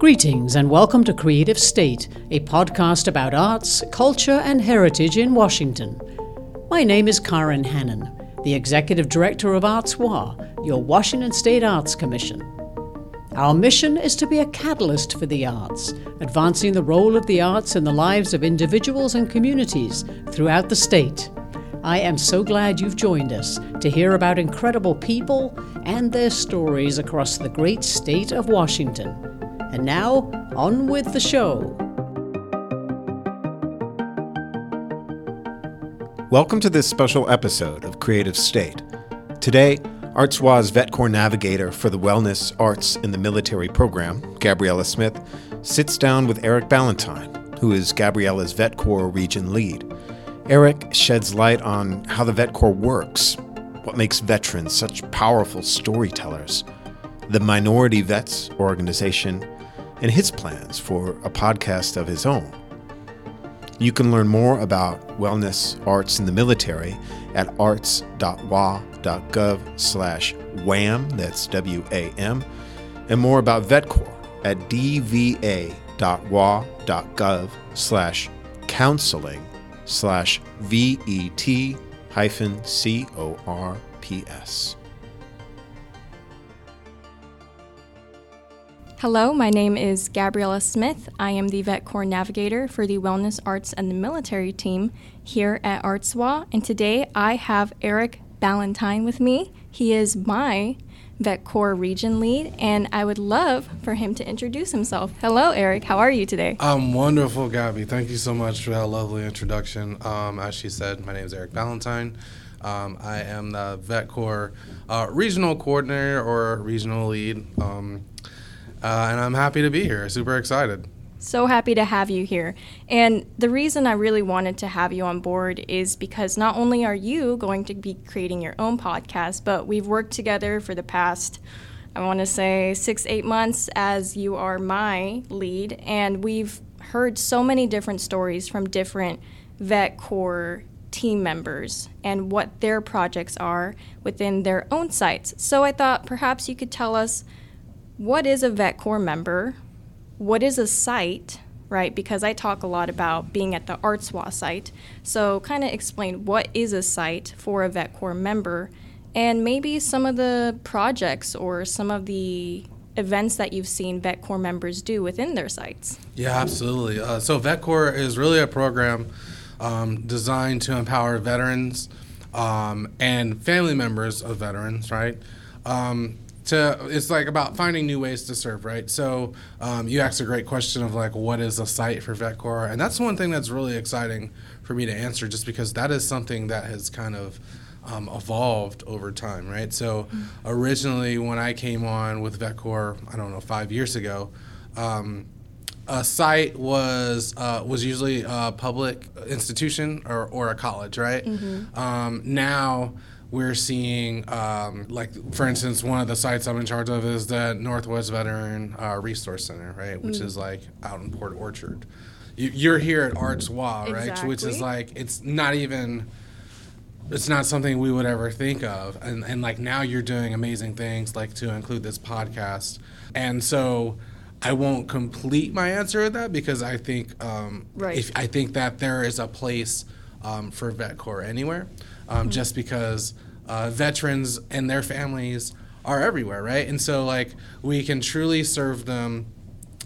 Greetings and welcome to Creative State, a podcast about arts, culture, and heritage in Washington. My name is Karen Hanan, the Executive Director of ArtsWA, your Washington State Arts Commission. Our mission is to be a catalyst for the arts, advancing the role of the arts in the lives of individuals and communities throughout the state. I am so glad you've joined us to hear about incredible people and their stories across the great state of Washington. And now, on with the show. Welcome to this special episode of Creative State. Today, ArtsWA's Vet Corps navigator for the Wellness, Arts, and the Military program, Gabriella Smith, sits down with Eric Ballentine, who is Gabriella's Vet Corps region lead. Eric sheds light on how the Vet Corps works, what makes veterans such powerful storytellers, the Minority Vets organization, and his plans for a podcast of his own. You can learn more about wellness, arts, in the military at arts.wa.gov slash WAM, that's W-A-M, and more about VetCorps at dva.wa.gov slash counseling slash V-E-T hyphen C-O-R-P-S. Hello, my name is Gabriella Smith. I am the Vet Corps Navigator for the Wellness, Arts, and the Military team here at ArtsWA. And today I have Eric Ballentine with me. He is my Vet Corps region lead, and I would love for him to introduce himself. Hello, Eric. How are you today? I'm wonderful, Gabby. Thank you so much for that lovely introduction. Um, as she said, my name is Eric Ballentine. Um, I am the Vet Corps uh, regional coordinator or regional lead. Um, uh, and I'm happy to be here. Super excited. So happy to have you here. And the reason I really wanted to have you on board is because not only are you going to be creating your own podcast, but we've worked together for the past, I want to say, six, eight months as you are my lead. And we've heard so many different stories from different Vet Corps team members and what their projects are within their own sites. So I thought perhaps you could tell us what is a Vet Corps member? What is a site? Right, because I talk a lot about being at the ArtsWA site. So, kind of explain what is a site for a Vet Corps member, and maybe some of the projects or some of the events that you've seen Vet Corps members do within their sites. Yeah, absolutely. Uh, so, Vet Corps is really a program um, designed to empower veterans um, and family members of veterans, right? Um, to it's like about finding new ways to serve, right? So um, you asked a great question of like what is a site for Vet Corps, and that's one thing that's really exciting for me to answer, just because that is something that has kind of um, evolved over time, right? So mm-hmm. originally when I came on with Vet Corps, I don't know, five years ago. Um, a site was uh, was usually a public institution or, or a college, right? Mm-hmm. Um, now we're seeing, um, like, for instance, one of the sites I'm in charge of is the Northwest Veteran uh, Resource Center, right, which mm. is like out in Port Orchard. You, are here at ArtsWA, right, exactly. which is like it's not even. It's not something we would ever think of, and and like now you're doing amazing things, like to include this podcast, and so I won't complete my answer with that because I think um, right. if I think that there is a place um, for Vet Corps anywhere um, mm-hmm. just because uh, veterans and their families are everywhere, right? And so, like, we can truly serve them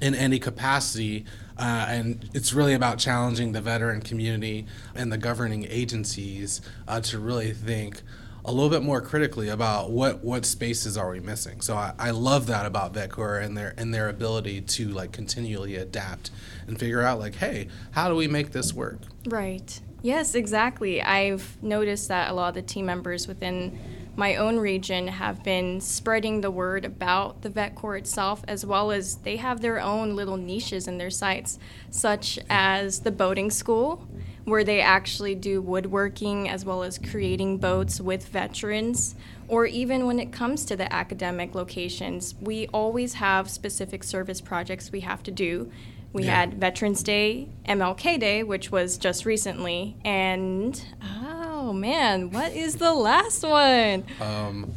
in any capacity. Uh, and it's really about challenging the veteran community and the governing agencies uh, to really think a little bit more critically about what what spaces are we missing. So I, I love that about Vet Corps and their and their ability to like continually adapt and figure out like, hey, how do we make this work? Right. Yes, exactly. I've noticed that a lot of the team members within my own region have been spreading the word about the vet corps itself, as well as they have their own little niches in their sites, such as the boating school, where they actually do woodworking as well as creating boats with veterans. Or even when it comes to the academic locations, we always have specific service projects we have to do we yeah. had Veterans Day, MLK Day, which was just recently, and oh man, what is the last one? Um,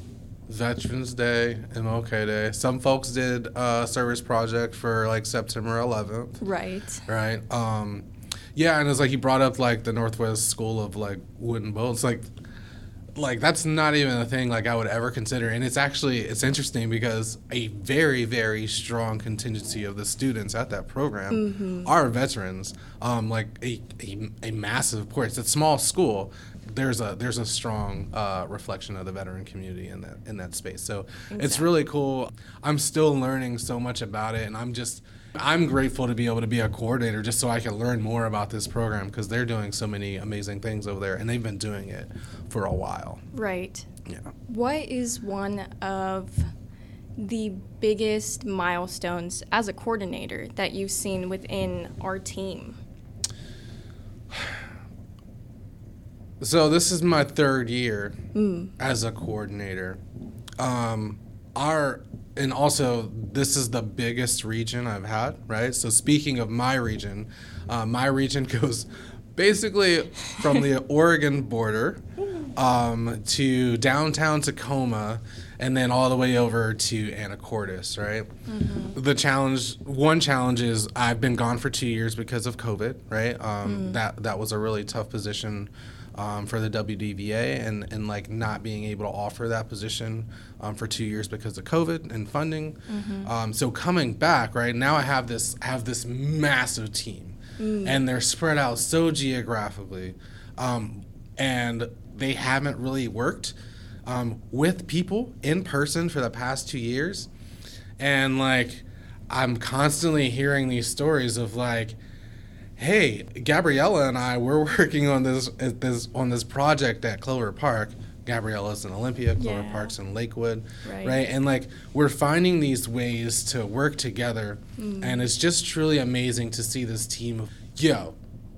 Veterans Day, MLK Day. Some folks did a service project for like September 11th. Right. Right. Um, yeah, and it's like he brought up like the Northwest School of like Wooden Boats. Like, like that's not even a thing like I would ever consider. And it's actually it's interesting because a very very strong contingency of the students at that program are veterans. Um, like a, a, a massive portion. It's a small school. There's a there's a strong uh, reflection of the veteran community in that in that space. So it's really cool. I'm still learning so much about it, and I'm just I'm grateful to be able to be a coordinator just so I can learn more about this program because they're doing so many amazing things over there and they've been doing it for a while. Right. Yeah. What is one of the biggest milestones as a coordinator that you've seen within our team? So this is my third year as a coordinator. Um, our and also this is the biggest region I've had, right? So speaking of my region, uh, my region goes basically from the Oregon border um, to downtown Tacoma, and then all the way over to Anacortes, right? The challenge, one challenge is I've been gone for two years because of COVID, right? Um, That that was a really tough position um, for the WDVA, and and like not being able to offer that position um, for two years because of COVID and funding. Um, so coming back, right now, I have this I have this massive team, and they're spread out so geographically, um, and they haven't really worked um, with people in person for the past two years, and like I'm constantly hearing these stories of like hey, Gabriella and I we're working on this this on this project at Clover Park. Gabriella's in Olympia, Clover Yeah. Park's in Lakewood, Right. And like we're finding these ways to work together, Mm. and it's just truly amazing to see this team of yo,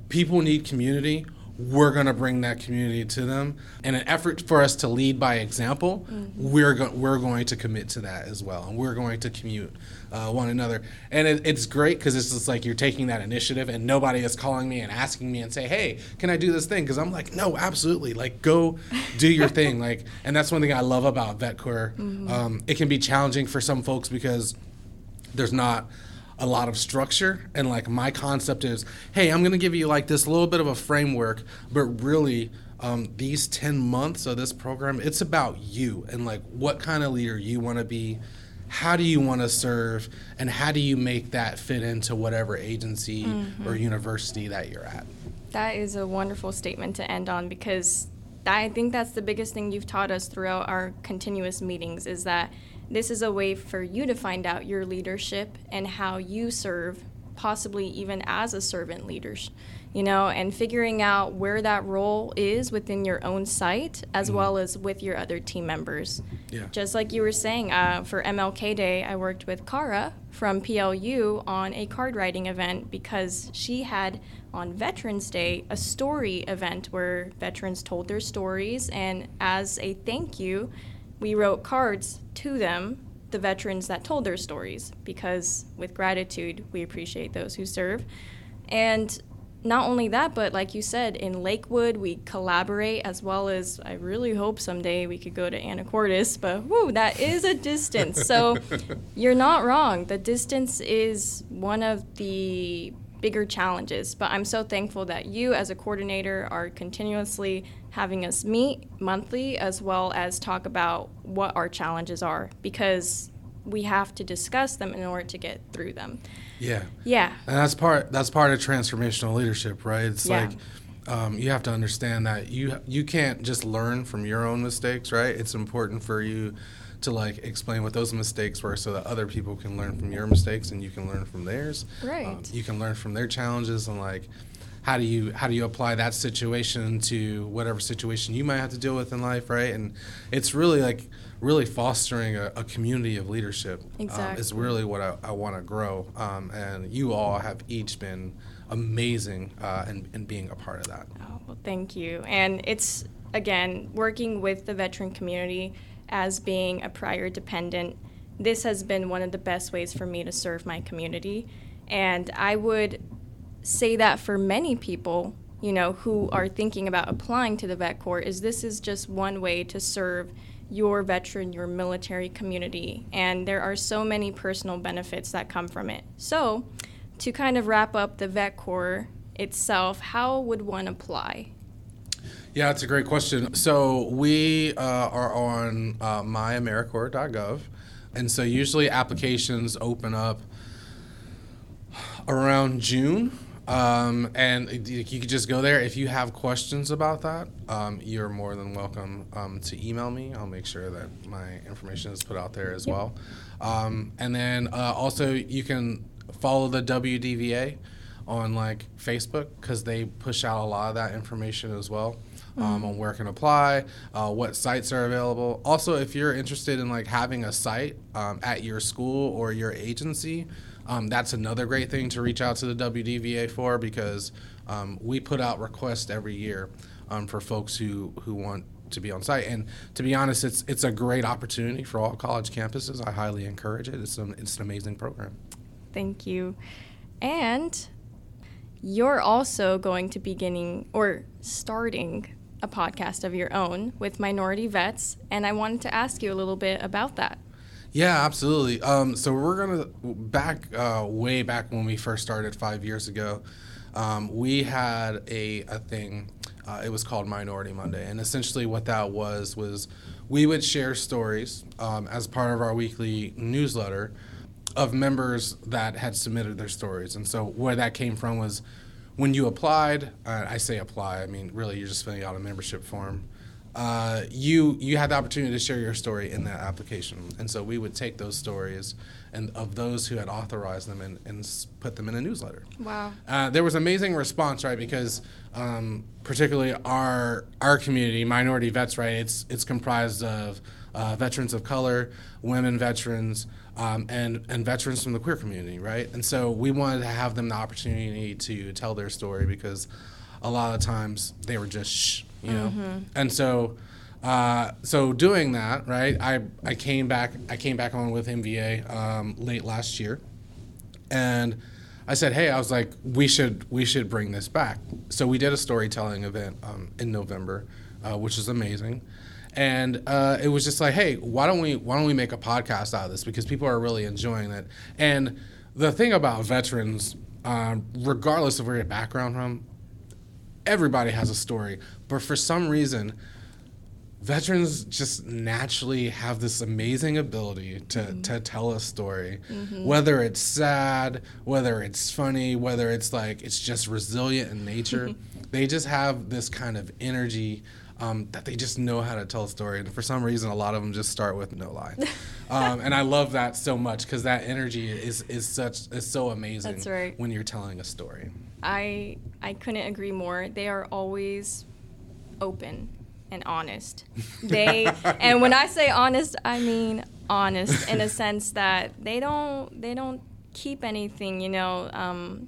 people need community. We're gonna bring that community to them, in an effort for us to lead by example. Mm-hmm. We're go- we're going to commit to that as well, and we're going to commute uh, one another. And it, it's great because it's just like you're taking that initiative, and nobody is calling me and asking me and say, "Hey, can I do this thing?" Because I'm like, "No, absolutely! Like, go do your thing." Like, and that's one thing I love about VetCorps. Um, it can be challenging for some folks because there's not a lot of structure. And like my concept is hey i'm going to give you like this little bit of a framework but really um, these 10 months of this program it's about you and like what kind of leader you want to be how do you want to serve and how do you make that fit into whatever agency or university that you're at. That is a wonderful statement to end on because I think that's the biggest thing you've taught us throughout our continuous meetings is that this is a way for you to find out your leadership and how you serve, possibly even as a servant leader, you know, and figuring out where that role is within your own site as well as with your other team members. Yeah. Just like you were saying, uh, for MLK Day, I worked with Kara from PLU on a card writing event because she had on Veterans Day a story event where veterans told their stories, and as a thank you, we wrote cards to them, the veterans that told their stories, because with gratitude, we appreciate those who serve. And not only that, but like you said, in Lakewood, we collaborate as well as I really hope someday we could go to Anacortes, but whoo, that is a distance. So you're not wrong. The distance is one of the bigger challenges, but I'm so thankful that you, as a coordinator, are continuously having us meet monthly as well as talk about what our challenges are because we have to discuss them in order to get through them. yeah Yeah. And that's part that's part of transformational leadership, right? It's Yeah. like um, you have to understand that you you can't just learn from your own mistakes, right? It's important for you to like explain what those mistakes were, so that other people can learn from your mistakes and you can learn from theirs. Right. Um, you can learn from their challenges and like how do you how do you apply that situation to whatever situation you might have to deal with in life, right? And it's really like really fostering a, a community of leadership. um, is really what I, I want to grow. Um, and you all have each been amazing uh, in, in being a part of that. Oh, well, thank you. And it's, again, working with the veteran community as being a prior dependent, this has been one of the best ways for me to serve my community. And I would say that for many people, you know, who are thinking about applying to the vet corps, is this is just one way to serve your veteran, your military community. And there are so many personal benefits that come from it. So, to kind of wrap up the Vet Corps itself, how would one apply? Yeah, it's a great question. So we uh, are on uh, myamericorps.gov, and so usually applications open up around June. Um, and you could just go there. If you have questions about that, um, you're more than welcome um, to email me. I'll make sure that my information is put out there as yep. well. Um, and then uh, also, you can follow the WDVA on like Facebook because they push out a lot of that information as well um, on where can apply, uh, what sites are available. Also, if you're interested in like having a site um, at your school or your agency, um, that's another great thing to reach out to the WDVA for because um, we put out requests every year um, for folks who who want to be on site. And to be honest, it's it's a great opportunity for all college campuses. I highly encourage it. It's an it's an amazing program. Thank you. And you're also going to be beginning or starting a podcast of your own with minority vets, and I wanted to ask you a little bit about that. Yeah, absolutely. Um, so we're gonna back uh, way back when we first started five years ago. Um, we had a, a thing. Uh, it was called Minority Monday, and essentially what that was was we would share stories um, as part of our weekly newsletter of members that had submitted their stories. And so where that came from was when you applied, uh, I say apply, I mean, really, you're just filling out a membership form. Uh, you you had the opportunity to share your story in that application, and so we would take those stories and of those who had authorized them and, and put them in a newsletter. Wow! Uh, there was amazing response, right? Because um, particularly our our community, minority vets, right? It's it's comprised of uh, veterans of color, women veterans, um, and and veterans from the queer community, right? And so we wanted to have them the opportunity to tell their story because a lot of times they were just shh, you know, mm-hmm. and so. Uh, so doing that, right? I, I came back. I came back on with MVA um, late last year, and I said, "Hey, I was like, we should we should bring this back." So we did a storytelling event um, in November, uh, which is amazing and uh, it was just like, hey, why don't we why don't we make a podcast out of this because people are really enjoying it. And the thing about veterans, um, regardless of where your background from, everybody has a story, but for some reason. Veterans just naturally have this amazing ability to, mm-hmm. to tell a story, mm-hmm. whether it's sad, whether it's funny, whether it's like it's just resilient in nature. they just have this kind of energy um, that they just know how to tell a story. And for some reason, a lot of them just start with no lie. Um, and I love that so much because that energy is, is such is so amazing That's right. when you're telling a story. I I couldn't agree more. They are always open and honest. They and when I say honest, I mean honest in a sense that they don't they don't keep anything, you know. Um,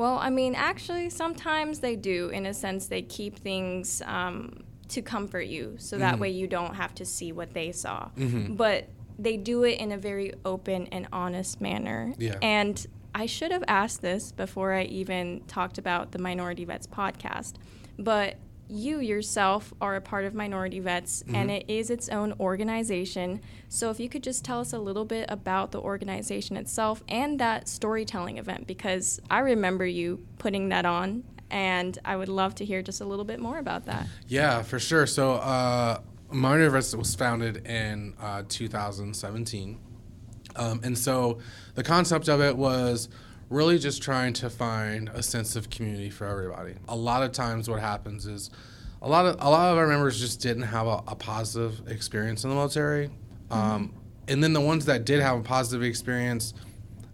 well, I mean, actually, sometimes they do. In a sense, they keep things um, to comfort you, so that mm-hmm. way you don't have to see what they saw. Mm-hmm. But they do it in a very open and honest manner. Yeah. And I should have asked this before I even talked about the Minority Vets podcast, but you yourself are a part of Minority Vets, mm-hmm. and it is its own organization. So, if you could just tell us a little bit about the organization itself and that storytelling event, because I remember you putting that on, and I would love to hear just a little bit more about that. Yeah, for sure. So, uh, Minority Vets was founded in uh, 2017. Um, and so, the concept of it was really just trying to find a sense of community for everybody. A lot of times, what happens is a lot of a lot of our members just didn't have a, a positive experience in the military, mm-hmm. um, and then the ones that did have a positive experience,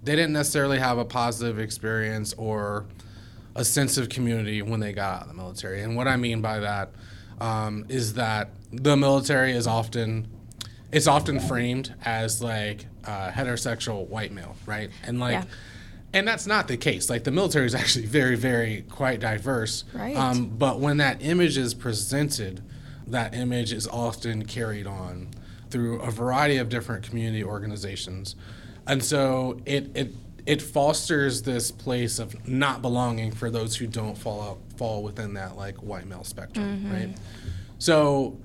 they didn't necessarily have a positive experience or a sense of community when they got out of the military. And what I mean by that um, is that the military is often it's often framed as like uh, heterosexual white male, right? And like. Yeah and that's not the case. Like the military is actually very, very quite diverse. Right. Um, but when that image is presented, that image is often carried on through a variety of different community organizations, and so it it it fosters this place of not belonging for those who don't fall out, fall within that like white male spectrum, mm-hmm. right? So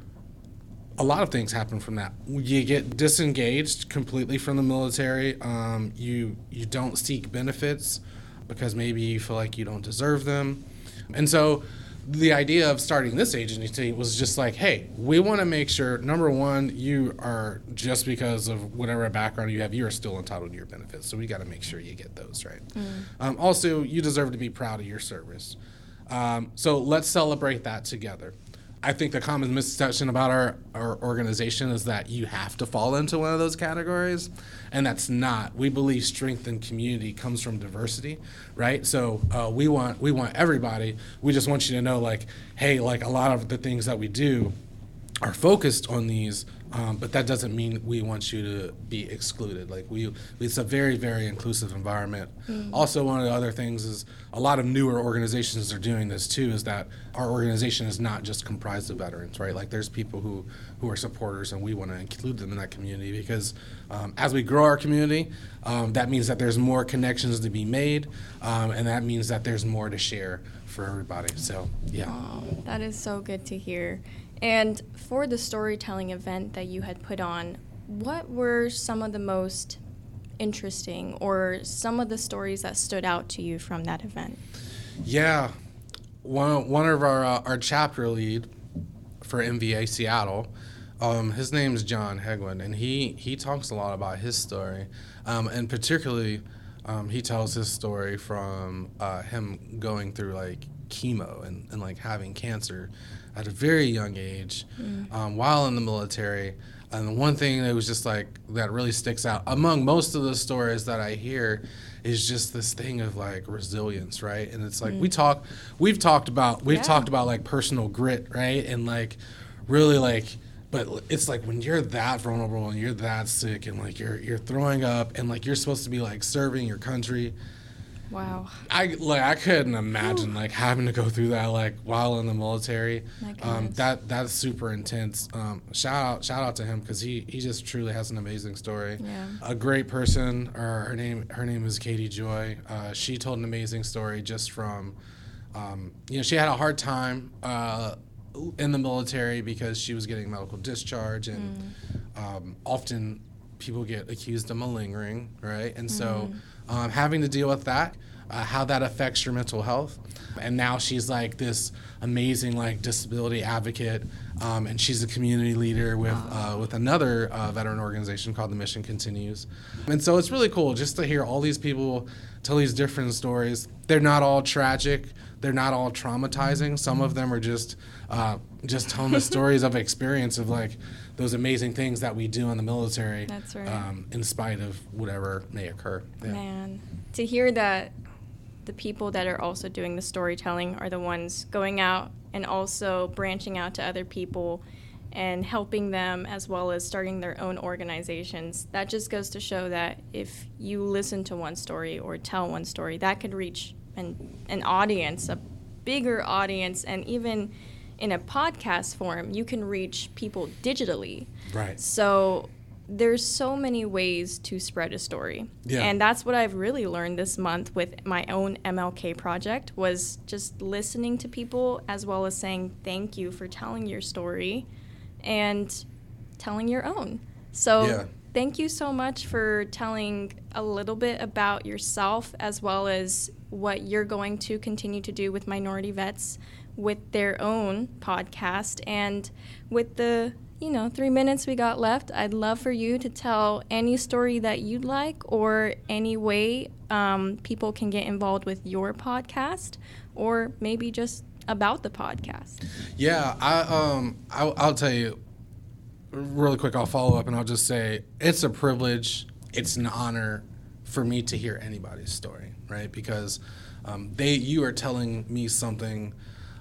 a lot of things happen from that. You get disengaged completely from the military. Um, you you don't seek benefits because maybe you feel like you don't deserve them, and so the idea of starting this agency was just like, hey, we want to make sure number one, you are just because of whatever background you have, you are still entitled to your benefits. So we got to make sure you get those right. Mm. Um, also, you deserve to be proud of your service. Um, so let's celebrate that together. I think the common misconception about our, our organization is that you have to fall into one of those categories, and that's not. We believe strength and community comes from diversity, right? So uh, we want we want everybody. We just want you to know, like, hey, like a lot of the things that we do are focused on these um, but that doesn't mean we want you to be excluded. Like we, it's a very, very inclusive environment. Mm. Also, one of the other things is a lot of newer organizations are doing this too. Is that our organization is not just comprised of veterans, right? Like there's people who who are supporters, and we want to include them in that community because um, as we grow our community, um, that means that there's more connections to be made, um, and that means that there's more to share for everybody. So yeah, that is so good to hear. And for the storytelling event that you had put on, what were some of the most interesting or some of the stories that stood out to you from that event? Yeah. One, one of our, uh, our chapter lead for MVA Seattle, um, his name is John Hegwin, and he, he talks a lot about his story. Um, and particularly, um, he tells his story from uh, him going through like chemo and, and like having cancer at a very young age mm. um, while in the military. And the one thing that was just like that really sticks out among most of the stories that I hear is just this thing of like resilience, right? And it's like mm. we talk, we've talked about, we've yeah. talked about like personal grit, right? And like really like, but it's like when you're that vulnerable and you're that sick and like you're you're throwing up and like you're supposed to be like serving your country Wow. I like I couldn't imagine Ooh. like having to go through that like while in the military. Um, that that's super intense. Um, shout out shout out to him because he he just truly has an amazing story. Yeah. A great person. Or her name her name is Katie Joy. Uh, she told an amazing story just from, um, you know, she had a hard time. Uh, in the military because she was getting medical discharge and mm. often people get accused of malingering, right? And so mm um, having to deal with that, uh, how that affects your mental health. And now she's like this amazing like disability advocate, um, and she's a community leader with uh, with another uh, veteran organization called the Mission Continues. And so it's really cool just to hear all these people tell these different stories. They're not all tragic. They're not all traumatizing. Some of them are just uh, just telling the stories of experience of like those amazing things that we do in the military. That's right. Um, in spite of whatever may occur. Yeah. Man, to hear that the people that are also doing the storytelling are the ones going out and also branching out to other people and helping them as well as starting their own organizations. That just goes to show that if you listen to one story or tell one story, that could reach an, an audience, a bigger audience, and even in a podcast form, you can reach people digitally. Right. So there's so many ways to spread a story. Yeah. And that's what I've really learned this month with my own MLK project was just listening to people as well as saying thank you for telling your story and telling your own. So yeah. thank you so much for telling a little bit about yourself as well as what you're going to continue to do with minority vets with their own podcast. And with the you know, three minutes we got left. I'd love for you to tell any story that you'd like or any way um, people can get involved with your podcast or maybe just about the podcast. Yeah, I, um, I, I'll tell you really quick. I'll follow up and I'll just say it's a privilege. It's an honor for me to hear anybody's story, right? Because um, they, you are telling me something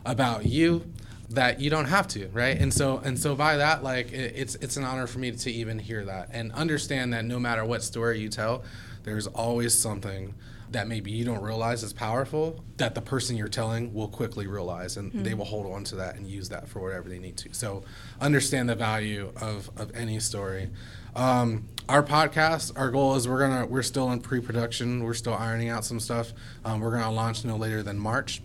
about you that you don't have to right and so and so by that like it, it's it's an honor for me to even hear that and understand that no matter what story you tell there's always something that maybe you don't realize is powerful that the person you're telling will quickly realize and mm-hmm. they will hold on to that and use that for whatever they need to. So understand the value of of any story. Um, our podcast our goal is we're gonna we're still in pre-production. We're still ironing out some stuff. Um, we're gonna launch no later than march.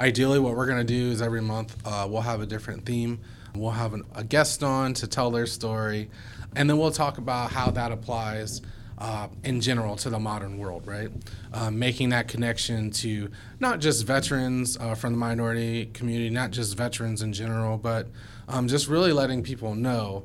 Ideally, what we're going to do is every month uh, we'll have a different theme. We'll have an, a guest on to tell their story, and then we'll talk about how that applies uh, in general to the modern world, right? Uh, making that connection to not just veterans uh, from the minority community, not just veterans in general, but um, just really letting people know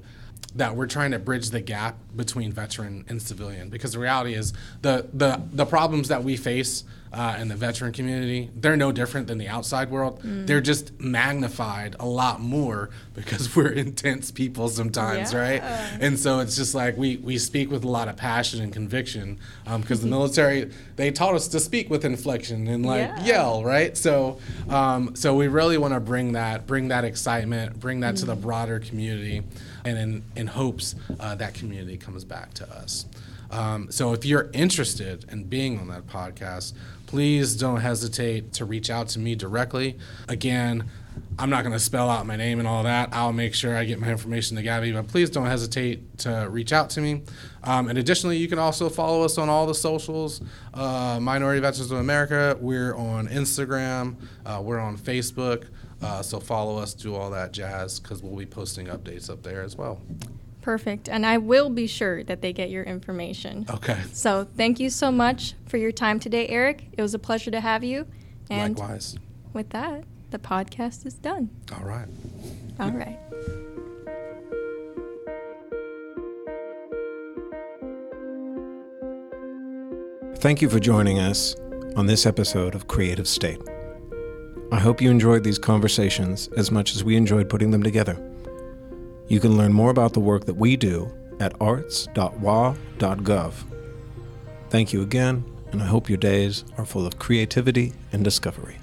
that we're trying to bridge the gap between veteran and civilian because the reality is the the, the problems that we face uh, in the veteran community they're no different than the outside world mm. they're just magnified a lot more because we're intense people sometimes yeah. right and so it's just like we we speak with a lot of passion and conviction because um, the mm-hmm. military they taught us to speak with inflection and like yeah. yell right so um, so we really want to bring that bring that excitement bring that mm. to the mm. broader community and in, in hopes uh, that community comes back to us. Um, so if you're interested in being on that podcast, please don't hesitate to reach out to me directly. Again, I'm not going to spell out my name and all that. I'll make sure I get my information to Gabby, but please don't hesitate to reach out to me. Um, and additionally, you can also follow us on all the socials. Uh, Minority Veterans of America. We're on Instagram. Uh, we're on Facebook. Uh, so follow us, do all that jazz, because we'll be posting updates up there as well. Perfect. And I will be sure that they get your information. Okay. So thank you so much for your time today, Eric. It was a pleasure to have you. And Likewise. With that, the podcast is done. All right. All right. Thank you for joining us on this episode of Creative State. I hope you enjoyed these conversations as much as we enjoyed putting them together. You can learn more about the work that we do at arts.wa.gov. Thank you again, and I hope your days are full of creativity and discovery.